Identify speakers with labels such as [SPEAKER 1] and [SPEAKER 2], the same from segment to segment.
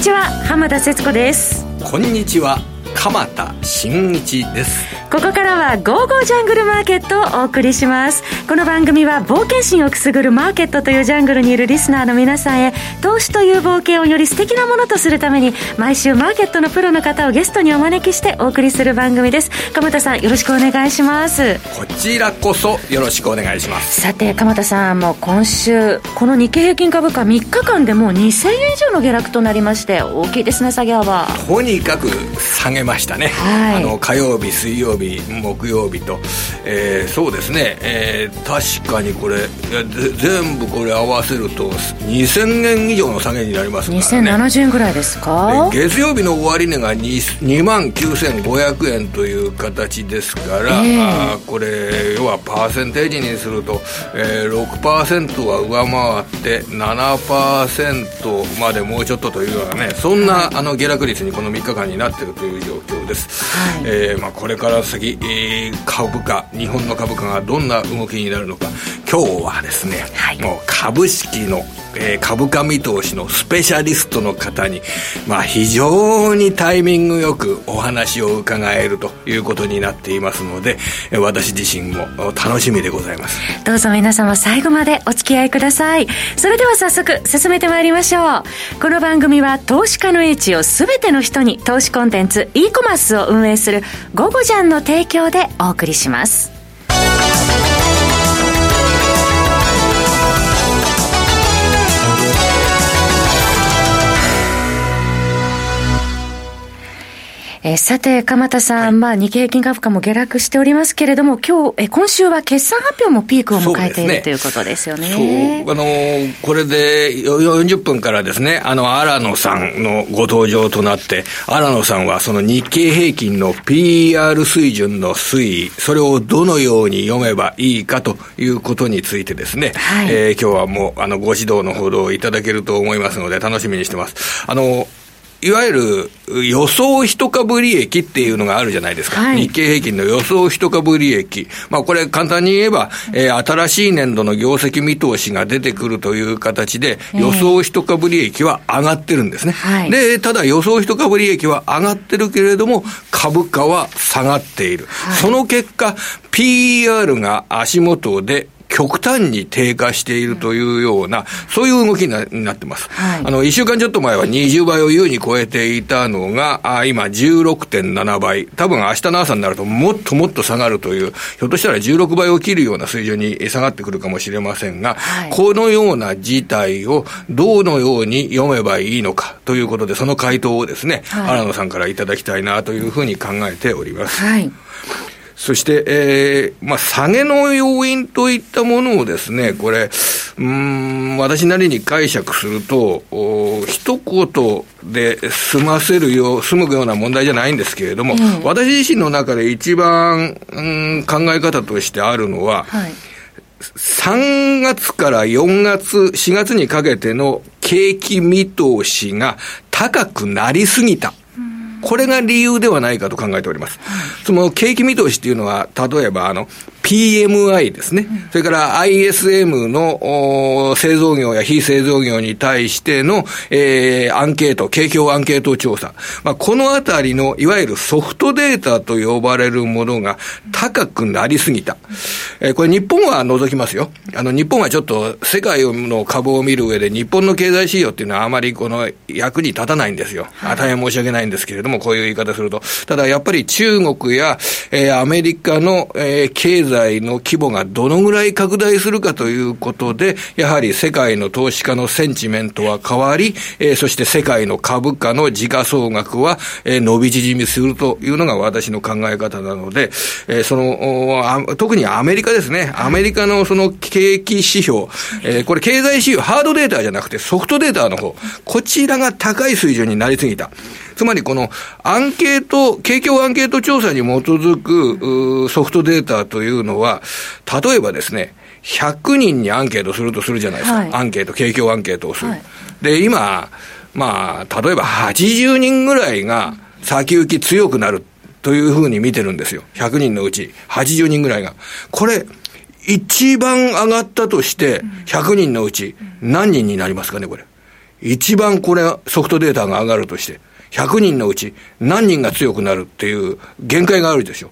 [SPEAKER 1] にちは浜田節子です。
[SPEAKER 2] こんにちは鎌田新一です。
[SPEAKER 1] ここからは「ゴーゴージャングルマーケット」をお送りします。この番組は冒険心をくすぐるマーケットというジャングルにいるリスナーの皆さんへ投資という冒険をより素敵なものとするために毎週マーケットのプロの方をゲストにお招きしてお送りする番組です。鎌田さんよろしくお願いします
[SPEAKER 2] こちらこそよろしくお願いします。
[SPEAKER 1] さて鎌田さんもう今週この日経平均株価3日間でもう2000円以上の下落となりまして大きいですね下げ幅。
[SPEAKER 2] とにかく下げましたね、はい、あの火曜日水曜日日木曜日と、えー、そうですね、えー、確かにこれ全部これ合わせると2000円以上の下げになりますからね。
[SPEAKER 1] 2070円ぐらいですか？
[SPEAKER 2] 月曜日の終値が 2, 2万9500円という形ですから、えー、あこれ要はパーセンテージにすると、えー、6%は上回って7%までもうちょっとというようなねそんな、はい、あの下落率にこの3日間になっているという状況です、はい、えー、まあ、これから先、えー、株価日本の株価がどんな動きになるのか。今日はですね、はい、もう株式のえー、株価見通しのスペシャリストの方に、まあ、非常にタイミングよくお話を伺えるということになっていますので私自身も楽しみでございます。
[SPEAKER 1] どうぞ皆様最後までお付き合いください。それでは早速進めてまいりましょう。この番組は投資家の英知を全ての人に投資コンテンツ e コマースを運営する「ゴゴジャン」の提供でお送りします。えー、さて、鎌田さん、はい、まあ、日経平均株価も下落しておりますけれども、今日、え今週は決算発表もピークを迎えている、ね、ということですよね。
[SPEAKER 2] あのこれで40分からですね、あの、荒野さんのご登場となって、荒野さんはその日経平均の PR 水準の推移、それをどのように読めばいいかということについてですね、はい、えー、今日はもう、あの、ご指導のほどをいただけると思いますので、楽しみにしてます。あの、いわゆる予想一株利益っていうのがあるじゃないですか。はい、日経平均の予想一株利益。まあこれ簡単に言えば、えー、新しい年度の業績見通しが出てくるという形で、予想一株利益は上がってるんですね。はい、で、ただ予想一株利益は上がってるけれども、株価は下がっている。はい、その結果、PER が足元で極端に低下しているというような、そういう動きになってます。はい、あの、一週間ちょっと前は20倍を優に超えていたのが、あ今16.7倍。多分明日の朝になるともっともっと下がるという、ひょっとしたら16倍を切るような水準に下がってくるかもしれませんが、はい、このような事態をどのように読めばいいのかということで、その回答をですね、はい、荒野さんからいただきたいなというふうに考えております。はいそして、えー、まあ、下げの要因といったものをですね、これ、うん、私なりに解釈すると、お一言で済ませるよう、済むような問題じゃないんですけれども、うん、私自身の中で一番、うん、考え方としてあるのは、はい、3月から4月、4月にかけての景気見通しが高くなりすぎた。これが理由ではないかと考えております。その景気見通しっていうのは、例えば、あの、PMI ですね。それから ISM の製造業や非製造業に対しての、えー、アンケート、景況アンケート調査。まあ、このあたりの、いわゆるソフトデータと呼ばれるものが高くなりすぎた。えー、これ日本は除きますよ。あの、日本はちょっと世界の株を見る上で日本の経済指標っていうのはあまりこの役に立たないんですよ。大変申し訳ないんですけれども、こういう言い方すると。ただやっぱり中国や、えー、アメリカの、えー、経済の規模がどのぐらい拡大するかということで、やはり世界の投資家のセンチメントは変わり、えー、そして世界の株価の時価総額は、えー、伸び縮みするというのが私の考え方なので、えー、その、特にアメリカですね、アメリカのその景気指標、えー、これ経済指標、ハードデータじゃなくてソフトデータの方、こちらが高い水準になりすぎた。つまりこのアンケート、景況アンケート調査に基づくソフトデータというのは、例えばですね、100人にアンケートするとするじゃないですか。はい、アンケート、景況アンケートをする。はい、で、今、まあ、例えば80人ぐらいが先行き強くなるというふうに見てるんですよ。100人のうち80人ぐらいが。これ、一番上がったとして、100人のうち何人になりますかね、これ。一番これソフトデータが上がるとして、100人のうち何人が強くなるっていう限界があるでしょ。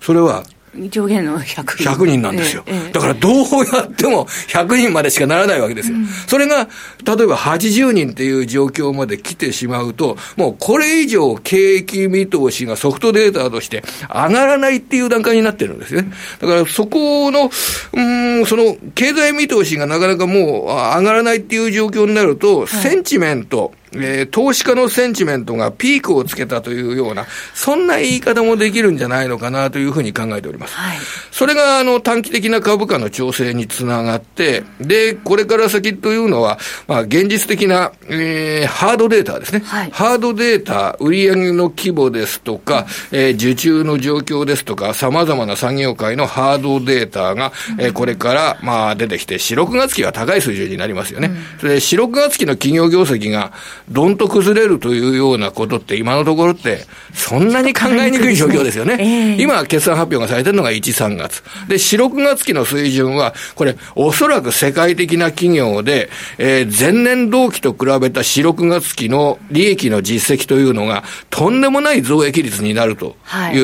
[SPEAKER 2] それは
[SPEAKER 1] 上限の100人。100
[SPEAKER 2] 人なんですよ。ええ、だからどうやっても100人までしかならないわけですよ。うん、それが、例えば80人っていう状況まで来てしまうと、もうこれ以上景気見通しがソフトデータとして上がらないっていう段階になってるんですね。だからそこの、うん、その経済見通しがなかなかもう上がらないっていう状況になると、はい、センチメント、えー、投資家のセンチメントがピークをつけたというような、そんな言い方もできるんじゃないのかなというふうに考えております。はい、それが、あの、短期的な株価の調整につながって、で、これから先というのは、まあ、現実的な、えー、ハードデータですね。はい、ハードデータ、売上の規模ですとか、えー、受注の状況ですとか、様々な産業界のハードデータが、えー、これから、まあ、出てきて、4、6月期は高い水準になりますよね。うん、それで、4、6月期の企業業績が、どんと崩れるというようなことって今のところって、そんなに考えにくい状況ですよね。えー、今、決算発表がされてるのが1、3月。で、4、6月期の水準は、これ、おそらく世界的な企業で、えー、前年同期と比べた4、6月期の利益の実績というのが、とんでもない増益率になるという、はい、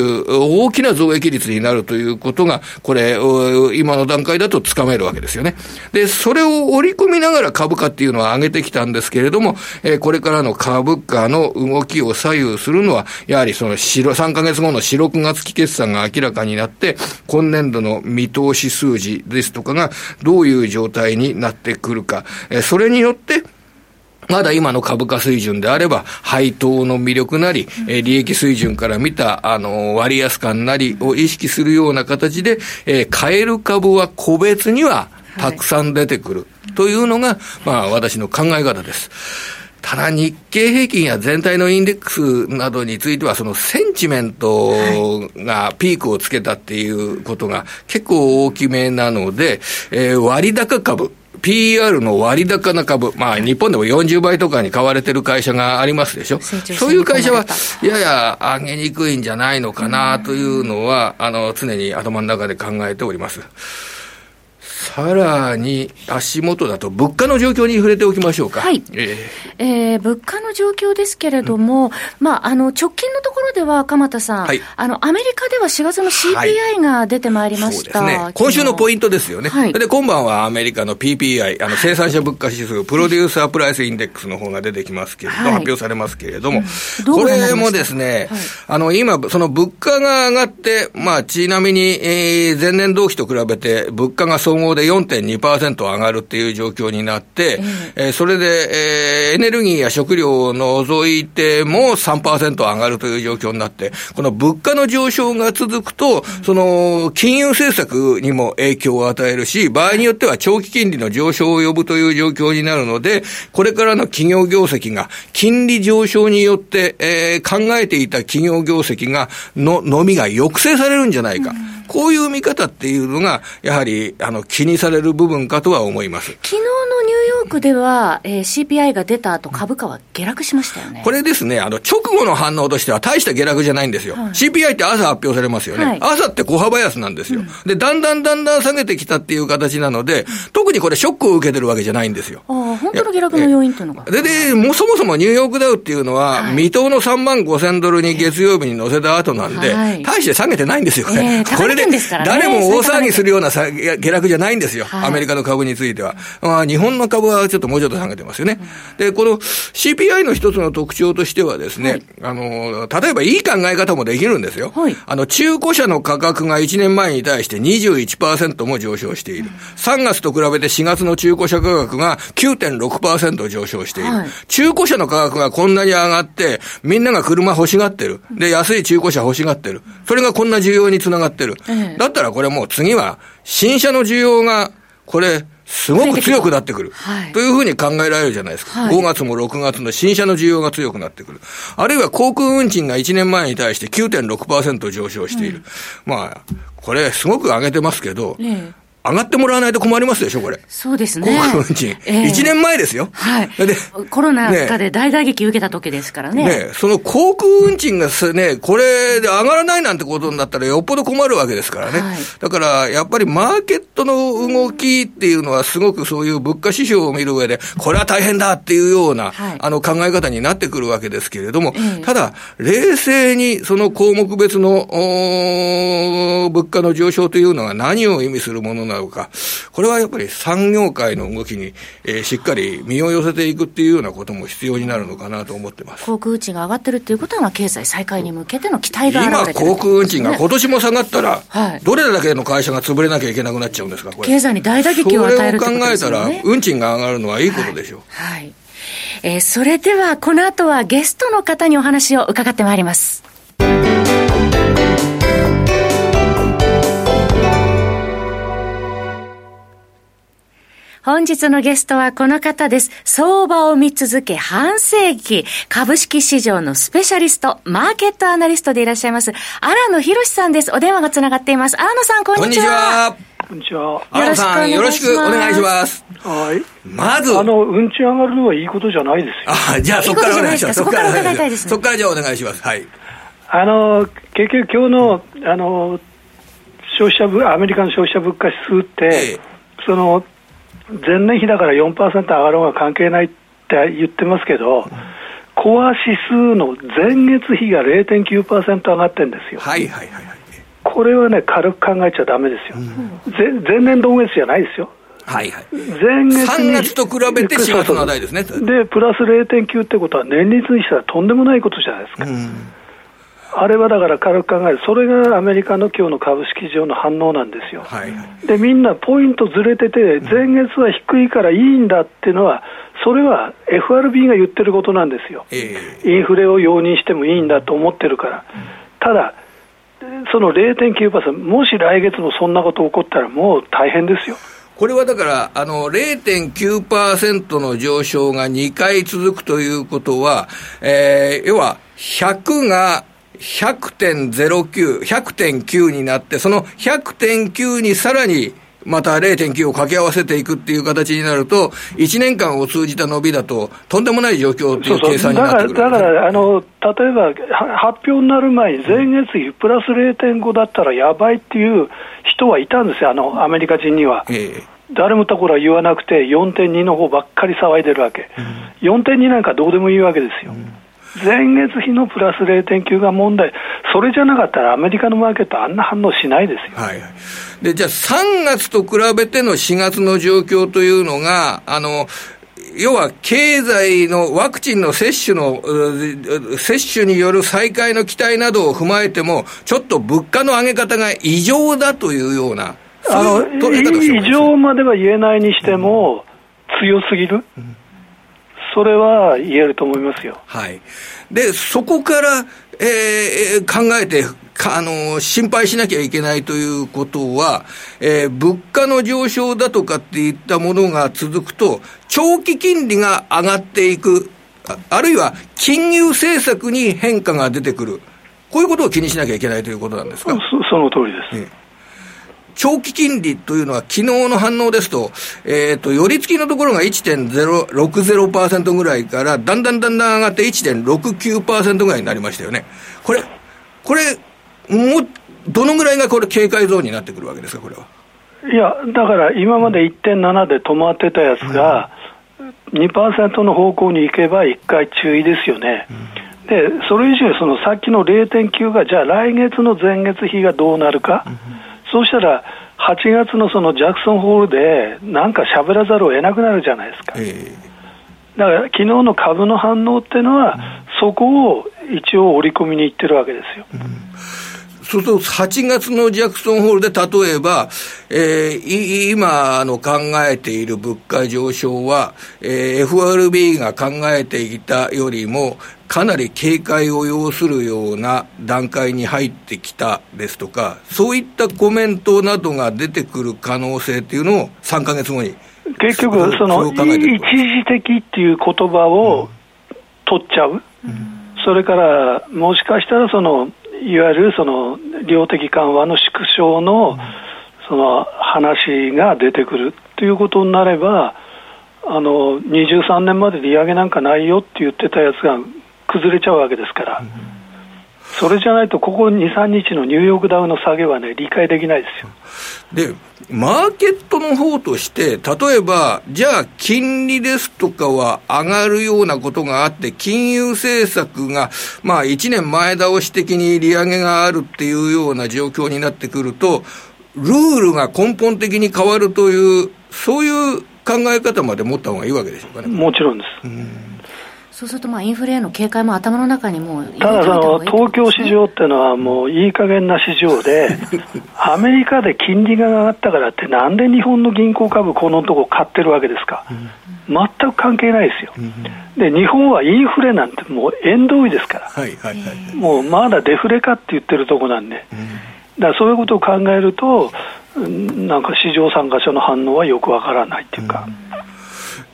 [SPEAKER 2] 大きな増益率になるということが、これ、今の段階だとつかめるわけですよね。で、それを織り込みながら株価っていうのは上げてきたんですけれども、えー、これこれからの株価の動きを左右するのは、やはりその白3ヶ月後の4、6月期決算が明らかになって、今年度の見通し数字ですとかがどういう状態になってくるか、えそれによって、まだ今の株価水準であれば、配当の魅力なり、え利益水準から見た、あの、割安感なりを意識するような形で、え買える株は個別にはたくさん出てくるというのが、まあ、私の考え方です。ただ日経平均や全体のインデックスなどについては、そのセンチメントがピークをつけたっていうことが結構大きめなので、えー、割高株。PR の割高な株、まあ、日本でも40倍とかに買われてる会社がありますでしょ、そういう会社は、やや上げにくいんじゃないのかなというのは、あの常に頭の中で考えております。さらに足元だと、物価の状況に触れておきましょうか。
[SPEAKER 1] はい。えー、えー、物価の状況ですけれども、うん、まあ、あの、直近のところでは、鎌田さん、はい、あの、アメリカでは4月の CPI が出てまいりました。はい、
[SPEAKER 2] そうですね。今週のポイントですよね。はい、で、今晩はアメリカの PPI、あの、生産者物価指数、 Producer Price Index の方が出てきますけれど、はい、発表されますけれども、うん、これもですね、はい、あの、今、その物価が上がって、まあ、ちなみに、えー、前年同期と比べて、物価が総合で4.2%上がるっていう状況になって、えー、それで、えー、エネルギーや食料を除いても3%上がるという状況になって、この物価の上昇が続くと、その、金融政策にも影響を与えるし、場合によっては長期金利の上昇を呼ぶという状況になるので、これからの企業業績が、金利上昇によって、えー、考えていた企業業績が、の、のみが抑制されるんじゃないか。うんこういう見方っていうのが、やはり、あの、気にされる部分かとは思います。
[SPEAKER 1] 昨日のニューヨークでは、えー、CPI が出た後、株価は下落しましたよね。
[SPEAKER 2] これですね、あの、直後の反応としては大した下落じゃないんですよ。はい、CPI って朝発表されますよね。はい、朝って小幅安なんですよ、うん、で、だんだんだんだん下げてきたっていう形なので、うん、特にこれショックを受けてるわけじゃないんですよ。
[SPEAKER 1] ああ、本当の下落の要因っていうのが。
[SPEAKER 2] で、で、もそもそもニューヨークダウっていうのは、はい、未踏の3万5千ドルに月曜日に乗せた後なんで、大して下げてないんですよ、
[SPEAKER 1] ね。えー、これで、
[SPEAKER 2] 誰もも大騒ぎするような下落じゃないんですよ、はい、アメリカの株については。まあ、日本の株はちょっともうちょっと下げてますよね。で、この CPI の一つの特徴としてはですね、はい、あの、例えばいい考え方もできるんですよ。はい、あの、中古車の価格が1年前に対して21%も上昇している。3月と比べて4月の中古車価格が9.6%上昇している。はい、中古車の価格がこんなに上がって、みんなが車欲しがってる。で、安い中古車欲しがってる。それがこんな需要につながってる。だったらこれもう次は、新車の需要が、これ、すごく強くなってくる。はい、というふうに考えられるじゃないですか。はい、5月も6月の新車の需要が強くなってくる。あるいは航空運賃が1年前に対して9.6%上昇している。うん、まあ、これすごく上げてますけど、ね上がってもらわないと困りますでしょ、これ。
[SPEAKER 1] そうですね。
[SPEAKER 2] 航空運賃。えー、1年前ですよ。
[SPEAKER 1] はい。で、コロナ禍で大打撃受けた時ですからね。
[SPEAKER 2] ねその航空運賃がね、これで上がらないなんてことになったらよっぽど困るわけですからね。はい、だから、やっぱりマーケットの動きっていうのはすごくそういう物価指標を見る上で、これは大変だっていうような、はい、あの考え方になってくるわけですけれども、ただ、冷静にその項目別の物価の上昇というのは何を意味するものなのか、これはやっぱり産業界の動きに、えー、しっかり身を寄せていくっていうようなことも必要になるのかなと思ってます。
[SPEAKER 1] 航空運賃が上がってるっていうことは、経済再開に向けての期待が
[SPEAKER 2] 今、航空運賃が今年も下がったら、はい、どれだけの会社が潰れなきゃいけなくなっちゃうんですか、これ。
[SPEAKER 1] 経済に大打撃を与える
[SPEAKER 2] それを考えたら、運賃が上がるのはいいことでしょう。
[SPEAKER 1] はい、はいえー、それではこの後はゲストの方にお話を伺ってまいります。本日のゲストはこの方です。相場を見続け半世紀、株式市場のスペシャリスト、マーケットアナリストでいらっしゃいます、荒野博さんです。お電話がつながっています。荒野さん、こんにちは。
[SPEAKER 3] こんにちは。
[SPEAKER 2] 荒野さん、よろしくお願いします。
[SPEAKER 3] はい。
[SPEAKER 2] まず。
[SPEAKER 3] あの、運賃上がるのはいいことじゃないですよ。
[SPEAKER 2] あ、じゃあそこからお願いします。
[SPEAKER 1] そこから伺いたいです、ね、
[SPEAKER 2] そこからじゃあお願いします。はい。
[SPEAKER 3] あの、結局今日の、あの、消費者物、アメリカの消費者物価指数って、ええ、その、前年比だから4%上がろうが関係ないって言ってますけど、コア指数の前月比が0.9%上がってるんですよ。
[SPEAKER 2] はいはいはい、
[SPEAKER 3] これはね、軽く考えちゃだめですよ、うん、前年同月じゃないですよ。
[SPEAKER 2] はいはい、前月3月と比べて4月の値ですね。
[SPEAKER 3] で、プラス0.9ってことは、年率にしたらとんでもないことじゃないですか。うんあれはだから軽く考える、それがアメリカの今日の株式市場の反応なんですよ。はい、で、みんなポイントずれてて、前月は低いからいいんだっていうのは、それは FRB が言ってることなんですよ、えー、インフレを容認してもいいんだと思ってるから。ただその0.9%、もし来月もそんなこと起こったら、もう大変ですよ。
[SPEAKER 2] これはだから、あの、0.9%の上昇が2回続くということは、えー、要は、100が100.09、100.9になって、その100.9にさらにまた0.9を掛け合わせていくっていう形になると、1年間を通じた伸びだと、とんでもない状況っていう計算になってくる、
[SPEAKER 3] だから、だからあの例えば発表になる前に、前月比プラス0.5だったらやばいっていう人はいたんですよ、あのアメリカ人には。えー誰もところは言わなくて、4.2の方ばっかり騒いでるわけ、うん、4.2なんかどうでもいいわけですよ。うん前月比のプラス0.9が問題、それじゃなかったらアメリカのマーケット、あんな反応しないですよ。はい、
[SPEAKER 2] でじゃあ、3月と比べての4月の状況というのが、あの要は経済のワクチンの接種の、接種による再開の期待などを踏まえても、ちょっと物価の上げ方が異常だというような、
[SPEAKER 3] あの異常までは言えないにしても、強すぎる。うんそれは言えると思いますよ。
[SPEAKER 2] はい。で、そこから、えー、考えて、あの、心配しなきゃいけないということは、えー、物価の上昇だとかっていったものが続くと、長期金利が上がっていく、ああるいは金融政策に変化が出てくる。こういうことを気にしなきゃいけないということなんですか？
[SPEAKER 3] そその通りです。えー
[SPEAKER 2] 長期金利というのは、昨日の反応ですと、えっ、ー、と、寄り付きのところが1.060%ぐらいから、だんだんだんだん上がって1.69%ぐらいになりましたよね。これ、これ、もう、どのぐらいがこれ警戒ゾーンになってくるわけですか、これは？
[SPEAKER 3] いや、だから今まで1.7で止まってたやつが、2%の方向に行けば1回注意ですよね。うん、で、それ以上にそのさっきの0.9が、じゃあ来月の前月比がどうなるか。うんそうしたら、8月のそのジャクソンホールで、なんか喋らざるを得なくなるじゃないですか。えー、だから昨日の株の反応っていうのは、うん、そこを一応織り込みにいってるわけですよ。うん
[SPEAKER 2] そうすると、8月のジャクソンホールで例えば、えー、今あの考えている物価上昇は、えー、FRB が考えていたよりも、かなり警戒を要するような段階に入ってきたですとか、そういったコメントなどが出てくる可能性っていうのを3か月後に。
[SPEAKER 3] 結局、その一時的っていう言葉を取っちゃう、うん、それからもしかしたらそのいわゆるその量的緩和の縮小のその話が出てくるということになれば、あの23年まで利上げなんかないよって言ってたやつが崩れちゃうわけですから。それじゃないと、ここ2、3日のニューヨークダウの下げはね、理解できないです
[SPEAKER 2] よ。で、マーケットの方として、例えば、じゃあ、金利ですとかは上がるようなことがあって、金融政策が、まあ、1年前倒し的に利上げがあるっていうような状況になってくると、ルールが根本的に変わるという、そういう考え方まで持った方がいいわけでしょうかね。
[SPEAKER 3] もちろんです。
[SPEAKER 1] そうすると、まあ、インフレへの警戒も頭の中にも
[SPEAKER 3] ただその、東京市場っていうのは、もういい加減な市場で、アメリカで金利が上がったからって、なんで日本の銀行株、このとこ買ってるわけですか、全く関係ないですよ、で日本はインフレなんてもう縁遠いですから、はいはいはい、もうまだデフレかって言ってるとこなんで、だからそういうことを考えると、なんか市場参加者の反応はよくわからないっていうか。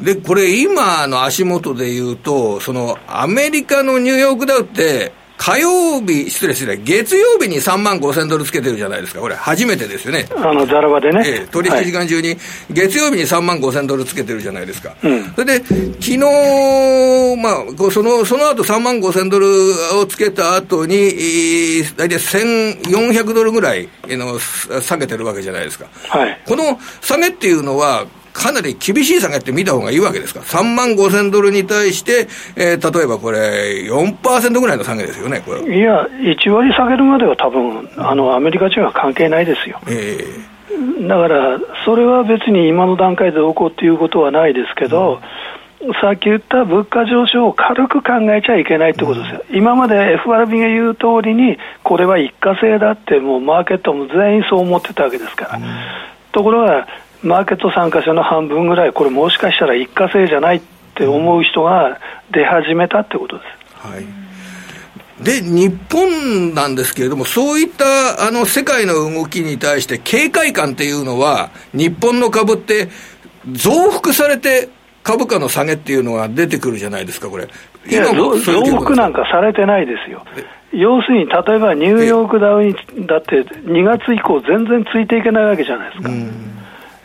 [SPEAKER 2] で、これ今の足元で言うと、そのアメリカのニューヨークダウって、火曜日、失礼失礼、月曜日に3万5千ドルつけてるじゃないですか、これ、初めてですよね。
[SPEAKER 3] あの、ザラバでね。え
[SPEAKER 2] え、取引時間中に、月曜日に3万5千ドルつけてるじゃないですか。
[SPEAKER 3] うん、
[SPEAKER 2] それで、昨日、まあ、その、その後3万5千ドルをつけた後に、大体1400ドルぐらいの下げてるわけじゃないですか。
[SPEAKER 3] はい。
[SPEAKER 2] この下げっていうのは、かなり厳しい下げって見た方がいいわけですか、3万5千ドルに対して、えー、例えばこれ、4%ぐらいの下げですよね、これ
[SPEAKER 3] いや、1割下げるまでは多分あのアメリカ人は関係ないですよ。
[SPEAKER 2] え
[SPEAKER 3] ー、だから、それは別に今の段階で起こうっていうことはないですけど、うん、さっき言った物価上昇を軽く考えちゃいけないってことですよ、うん、今まで FRB が言う通りに、これは一過性だって、もうマーケットも全員そう思ってたわけですから。うん、ところがマーケット参加者の半分ぐらい、これ、もしかしたら一過性じゃないって思う人が出始めたってことです。
[SPEAKER 2] はいで、日本なんですけれども、そういったあの世界の動きに対して警戒感っていうのは、日本の株って増幅されて株価の下げっていうのが出てくるじゃないですか、これ。
[SPEAKER 3] いや増幅なんかされてないですよ。要するに、例えばニューヨークダウにだって2月以降全然ついていけないわけじゃないですか。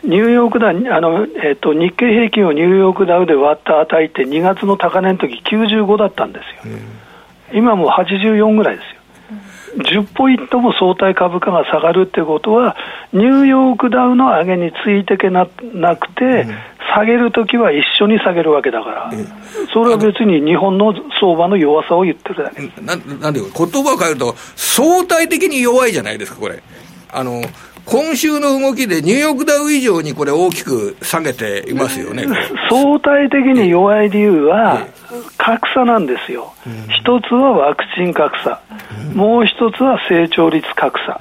[SPEAKER 3] ニューヨークダウ、あのえーと、日経平均をニューヨークダウで割った値って2月の高値の時95だったんですよ、今もう84ぐらいですよ。10ポイントも相対株価が下がるってことは、ニューヨークダウの上げについていけななくて、下げるときは一緒に下げるわけだから、それは別に日本の相場の弱さを言ってるだけ。
[SPEAKER 2] ななんで、言葉を変えると、相対的に弱いじゃないですか、これ。あの今週の動きでニューヨークダウ以上にこれ大きく下げていますよね。
[SPEAKER 3] 相対的に弱い理由は格差なんですよ。一つはワクチン格差。もう一つは成長率格差。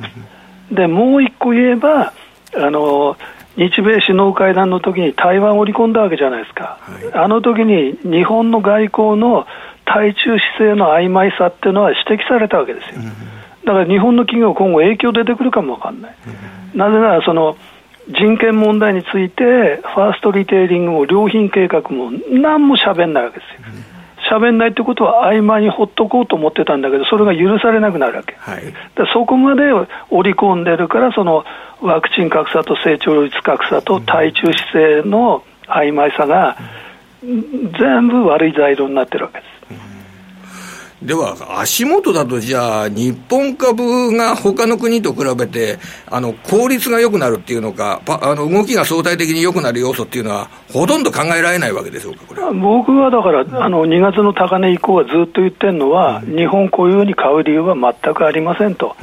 [SPEAKER 3] で、もう一個言えば、あの、日米首脳会談の時に台湾を織り込んだわけじゃないですか。あの時に日本の外交の対中姿勢の曖昧さっていうのは指摘されたわけですよ。だから日本の企業、今後、影響出てくるかもわかんない、うん、なぜならその人権問題について、ファーストリテイリングも良品計画も何も喋んないわけですよ。喋んないってことは曖昧にほっとこうと思ってたんだけど、それが許されなくなるわけ、
[SPEAKER 2] はい、
[SPEAKER 3] そこまで織り込んでるから、そのワクチン格差と成長率格差と対中姿勢の曖昧さが、全部悪い材料になってるわけです。
[SPEAKER 2] では、足元だとじゃあ、日本株が他の国と比べて、あの、効率が良くなるっていうのか、あの、動きが相対的に良くなる要素っていうのは、ほとんど考えられないわけでしょうか、これ。
[SPEAKER 3] 僕はだから、あの、2月の高値以降はずっと言ってるのは、うん、日本固有に買う理由は全くありませんと。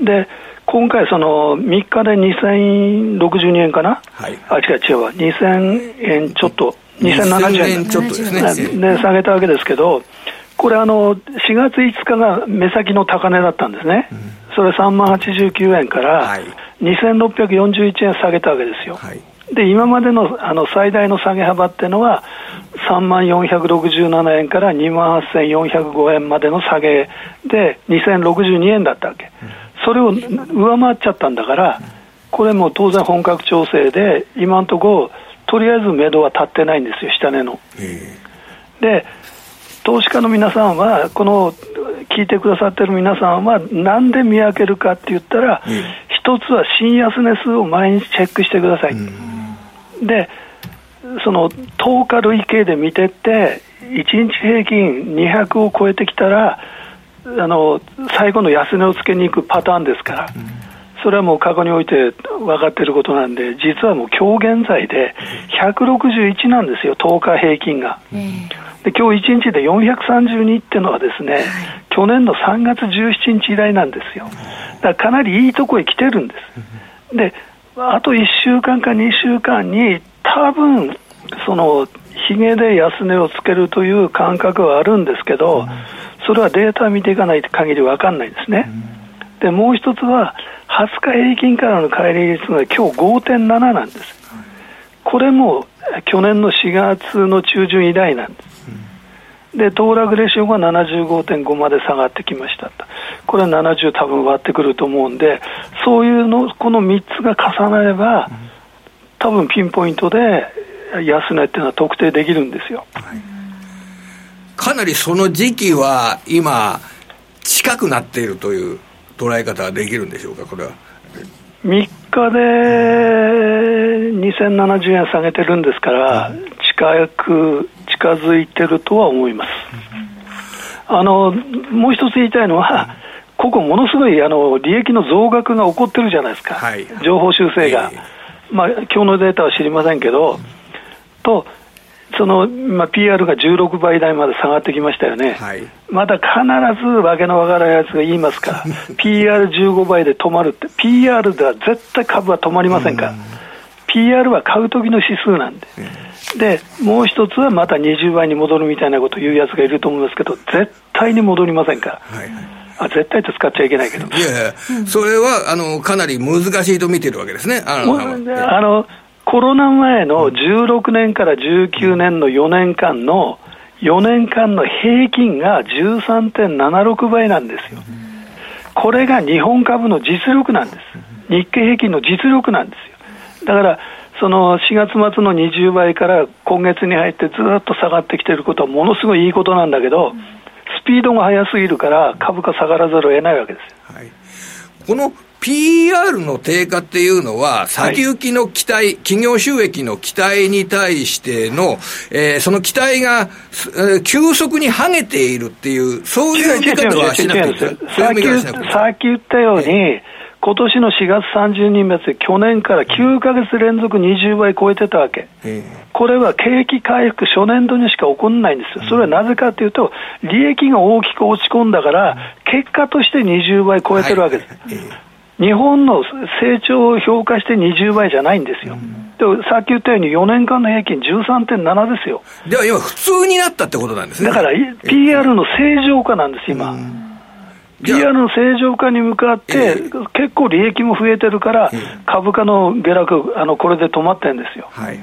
[SPEAKER 3] うん、で、今回、その3日で2062円かな、
[SPEAKER 2] はい、
[SPEAKER 3] あ違う違うわ、2000円ちょっと、2070
[SPEAKER 2] 円。ちょっとですね。
[SPEAKER 3] で、下げたわけですけど、これあの、4月5日が目先の高値だったんですね、うん、それ3万89円から2641円下げたわけですよ。
[SPEAKER 2] はい。
[SPEAKER 3] で今までのあの最大の下げ幅っていうのは、3万467円から2万8405円までの下げで、2062円だったわけ、それを上回っちゃったんだから、これも当然本格調整で、今のところ、とりあえず目処は立ってないんですよ、下値の。で投資家の皆さんは、この聞いてくださってる皆さんは、なんで見分けるかって言ったら、一、つは新安値数を毎日チェックしてください。で、その10日累計で見てって、1日平均200を超えてきたら、あの最後の安値をつけに行くパターンですから、それはもう過去において分かっていることなんで、実はもう今日現在で161なんですよ、10日平均が。で今日1日で432っていうのはですね、去年の3月17日以来なんですよ。だからかなりいいとこへ来てるんです。で、あと1週間か2週間に多分そのひげで安値をつけるという感覚はあるんですけど、それはデータを見ていかない限り分かんないですね。で、もう一つは、20日平均からの乖離率が今日5.7なんです。これも去年の4月の中旬以来なんです。で、騰落レシオが75.5まで下がってきましたと。これは70多分割ってくると思うんで、そういうの、この3つが重なれば、多分ピンポイントで安値っていうのは特定できるんですよ。
[SPEAKER 2] かなりその時期は今、近くなっているという捉え方はできるんでしょうか、これは。
[SPEAKER 3] 3日で2070円下げてるんですから、近く近づいてるとは思います。あのもう一つ言いたいのは、ここ、ものすごいあの利益の増額が起こってるじゃないですか、はい、情報修正が、まあ今日のデータは知りませんけど、と、その、まあ、PR が16倍台まで下がってきましたよね、はい、まだ必ずわけのわからないやつが言いますか。ら、PR15 倍で止まるって、PR では絶対株は止まりませんか。ら、PR は買う時の指数なんで、でもう一つはまた20倍に戻るみたいなことを言うやつがいると思うんですけど、絶対に戻りませんか。ら。はい。あ絶対と使っちゃいけないけど。
[SPEAKER 2] いやいや、それは、あの、かなり難しいと見てるわけですね。あの、
[SPEAKER 3] あのコロナ前の16年から19年の4年間の、4年間の平均が13.76倍なんですよ。これが日本株の実力なんです。日経平均の実力なんですよ。だから、その4月末の20倍から今月に入ってずっと下がってきてることはものすごいいいことなんだけど、スピードが速すぎるから株価下がらざるを得ないわけです。はい、
[SPEAKER 2] この PR の低下っていうのは、先行きの期待、はい、企業収益の期待に対しての、えー、その期待が、えー、急速に跳ねているっていう、そういう見方はしなくて
[SPEAKER 3] さっき言ったように、今年の4月30日末、去年から9か月連続20倍超えてたわけ、これは景気回復初年度にしか起こらないんですよ、それはなぜかというと、利益が大きく落ち込んだから、結果として20倍超えてるわけです。はい日本の成長を評価して20倍じゃないんですよ。でさっき言ったように4年間の平均13.7ですよ。
[SPEAKER 2] では今普通になったってことなんですね。
[SPEAKER 3] だから PR の正常化なんです、今。PR の正常化に向かって、結構利益も増えてるから、株価の下落、あのこれで止まってるんですよ。はい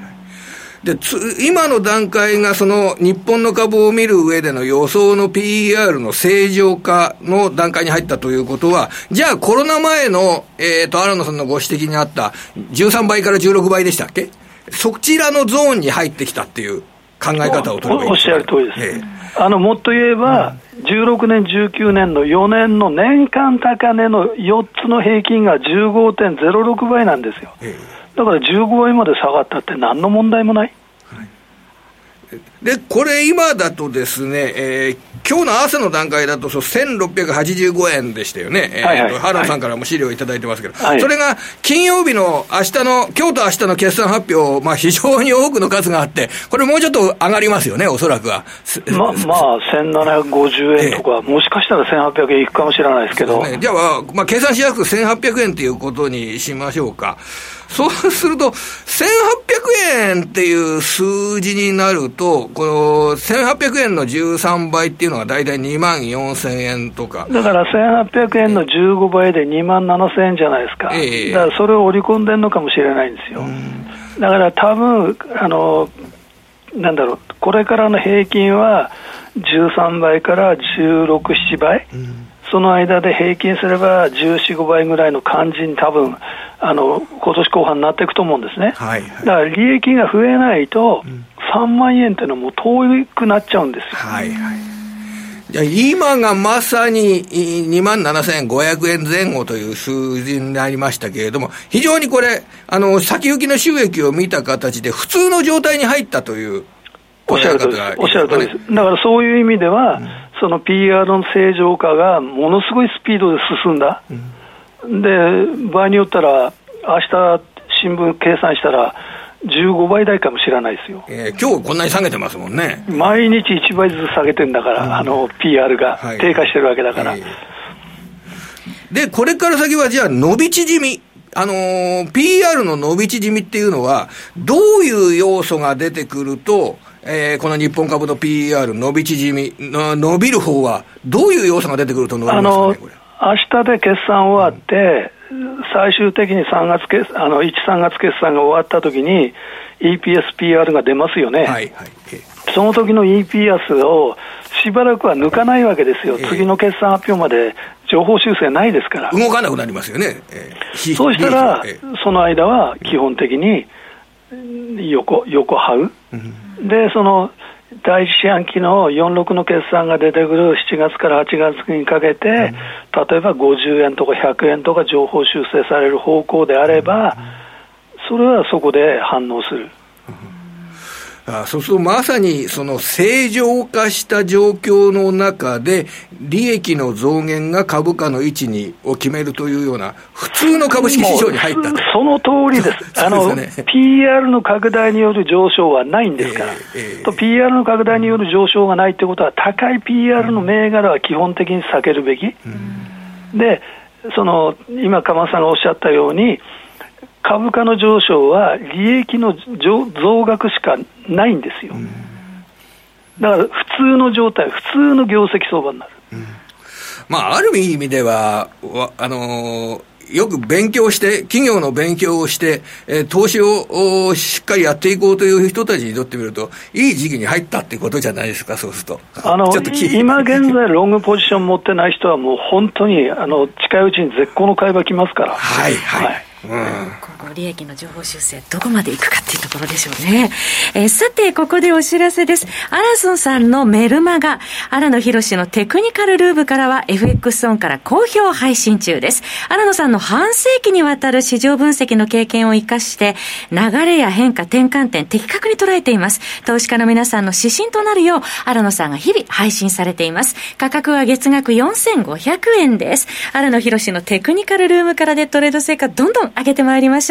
[SPEAKER 2] で、今の段階がその日本の株を見る上での予想の PER の正常化の段階に入ったということは、じゃあコロナ前の、えっ、ー、と、荒野さんのご指摘にあった13倍から16倍でしたっけ？そちらのゾーンに入ってきたっていう考え方を取ればいい
[SPEAKER 3] おっしゃる通りです。ええ、あの、もっと言えば、うん、16年、19年の4年の年間高値の4つの平均が15.06倍なんですよ。ええだから15倍まで下がったって何の問題もない。
[SPEAKER 2] で、これ今だとですね、えー、今日の朝の段階だと、そう、1685円でしたよね。えー、はいはい、原野さんからも資料いただいてますけど、はい、それが金曜日の明日の、今日と明日の決算発表、まあ非常に多くの数があって、これもうちょっと上がりますよね、おそらくは。
[SPEAKER 3] ま、まあ、1750円とか、えー、もしかしたら1800円いくかもしれないですけど。
[SPEAKER 2] ね、じゃあ、まあ、計算しやすく1800円ということにしましょうか。そうすると、1800円っていう数字になると、この1800円の13倍っていうのが大体2万4000円とか。
[SPEAKER 3] だから1800円の15倍で2万7000円じゃないですか。ええ、だからそれを織り込んでるのかもしれないんですよ。だから多分、あの、なんだろう、これからの平均は13倍から16、7倍。うんその間で平均すれば14、5倍ぐらいの感じに多分あの今年後半になっていくと思うんですね、はいはい、だから利益が増えないと、3万円っていうのはもう遠くなっちゃうんですよ。はいはい。
[SPEAKER 2] じゃ今がまさに2万7500円前後という数字になりましたけれども、非常にこれ、あの、先行きの収益を見た形で普通の状態に入ったという
[SPEAKER 3] おっしゃるとりです。おっしゃるとりです。だからそういう意味では、うん、その PR の正常化がものすごいスピードで進んだ、うん、で場合によったら、明日新聞計算したら、15倍台かもしれないですよ、
[SPEAKER 2] えー、今日こんなに下げてますもんね。
[SPEAKER 3] 毎日1倍ずつ下げてんだから、うん、あの PR が低下してるわけだから、はいえ
[SPEAKER 2] ー、で、これから先はじゃあ、伸び縮み。あのー、PR の伸び縮みっていうのは、どういう要素が出てくると、えー、この日本株の PR 伸び縮み、伸びる方は、どういう要素が出てくると思いますかね、これ。
[SPEAKER 3] 明日で決算終わって、最終的に3月決あの1、3月決算が終わったときに、EPSPR が出ますよね、はいはい、その時の EPS をしばらくは抜かないわけですよ、次の決算発表まで情報修正ないですから。
[SPEAKER 2] 動かなくなりますよね。
[SPEAKER 3] えー、そうしたら、その間は基本的に横横這う、うん、でその第一四半期の46の決算が出てくる7月から8月にかけて、うん、例えば50円とか100円とか情報修正される方向であれば、それはそこで反応する。
[SPEAKER 2] あそうするとまさにその正常化した状況の中で、利益の増減が株価の位置にを決めるというような、普通の株式市場に入った
[SPEAKER 3] その通りです、あの、ね、PR の拡大による上昇はないんですから、えーえー、と PR の拡大による上昇がないということは、高い PR の銘柄は基本的に避けるべき。うん、でその今、鎌さんがおっしゃったように、株価の上昇は利益の増額しかないんですよ。だから普通の状態、普通の業績相場になる。うん、
[SPEAKER 2] まあ、ある意味では、あのーよく勉強して、企業の勉強をして、えー、投資をしっかりやっていこうという人たちにとってみると、いい時期に入ったってことじゃないですか、そうすると。
[SPEAKER 3] あの今現在、ロングポジション持ってない人は、もう本当にあの近いうちに絶好の買い場来ますから。
[SPEAKER 2] はい、はい、はいうん、
[SPEAKER 1] 今後利益の情報修正どこまでいくかっていうところでしょうね、えー、さてここでお知らせです。アラソンさんのメルマガ荒野博のテクニカルルーブからは FX オンから好評配信中です。荒野さんの半世紀にわたる市場分析の経験を生かして流れや変化転換点的確に捉えています。投資家の皆さんの指針となるよう荒野さんが日々配信されています。価格は月額4500円です。荒野博のテクニカルルームからでトレード成果どんどん上げてまいりましょう。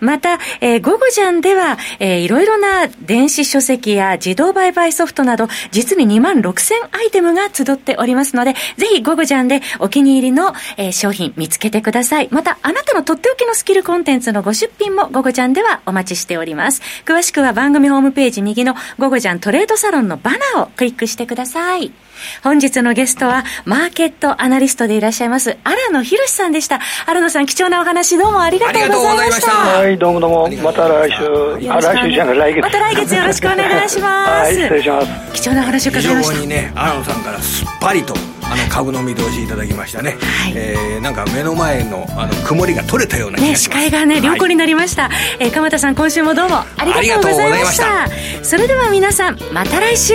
[SPEAKER 1] また、えー、午後ジャンでは、えー、いろいろな電子書籍や自動売買ソフトなど、実に2万6000アイテムが集っておりますので、ぜひ午後ジャンでお気に入りの、えー、商品見つけてください。また、あなたのとっておきのスキルコンテンツのご出品も午後ジャンではお待ちしております。詳しくは番組ホームページ右の午後ジャントレードサロンのバナーをクリックしてください。本日のゲストは、マーケットアナリストでいらっしゃいます、荒野博さんでした。荒野さん、貴重なお話どうもありがとうございました。
[SPEAKER 3] はい、どうもどうも。また来週、あ、来週じゃない、来月。
[SPEAKER 1] また来月よろしくお願いします。はい、
[SPEAKER 3] 失礼します。
[SPEAKER 1] 貴重な話を伺いました。
[SPEAKER 2] 非常にね、荒野さんからすっぱりと、あの株の見通しいただきましたね、はい、えー、なんか目の前のあの曇りが取れたようなね
[SPEAKER 1] 視界がね良好になりました、はい、えー、鎌田さん今週もどうもありがとうございましたそれでは皆さんまた来週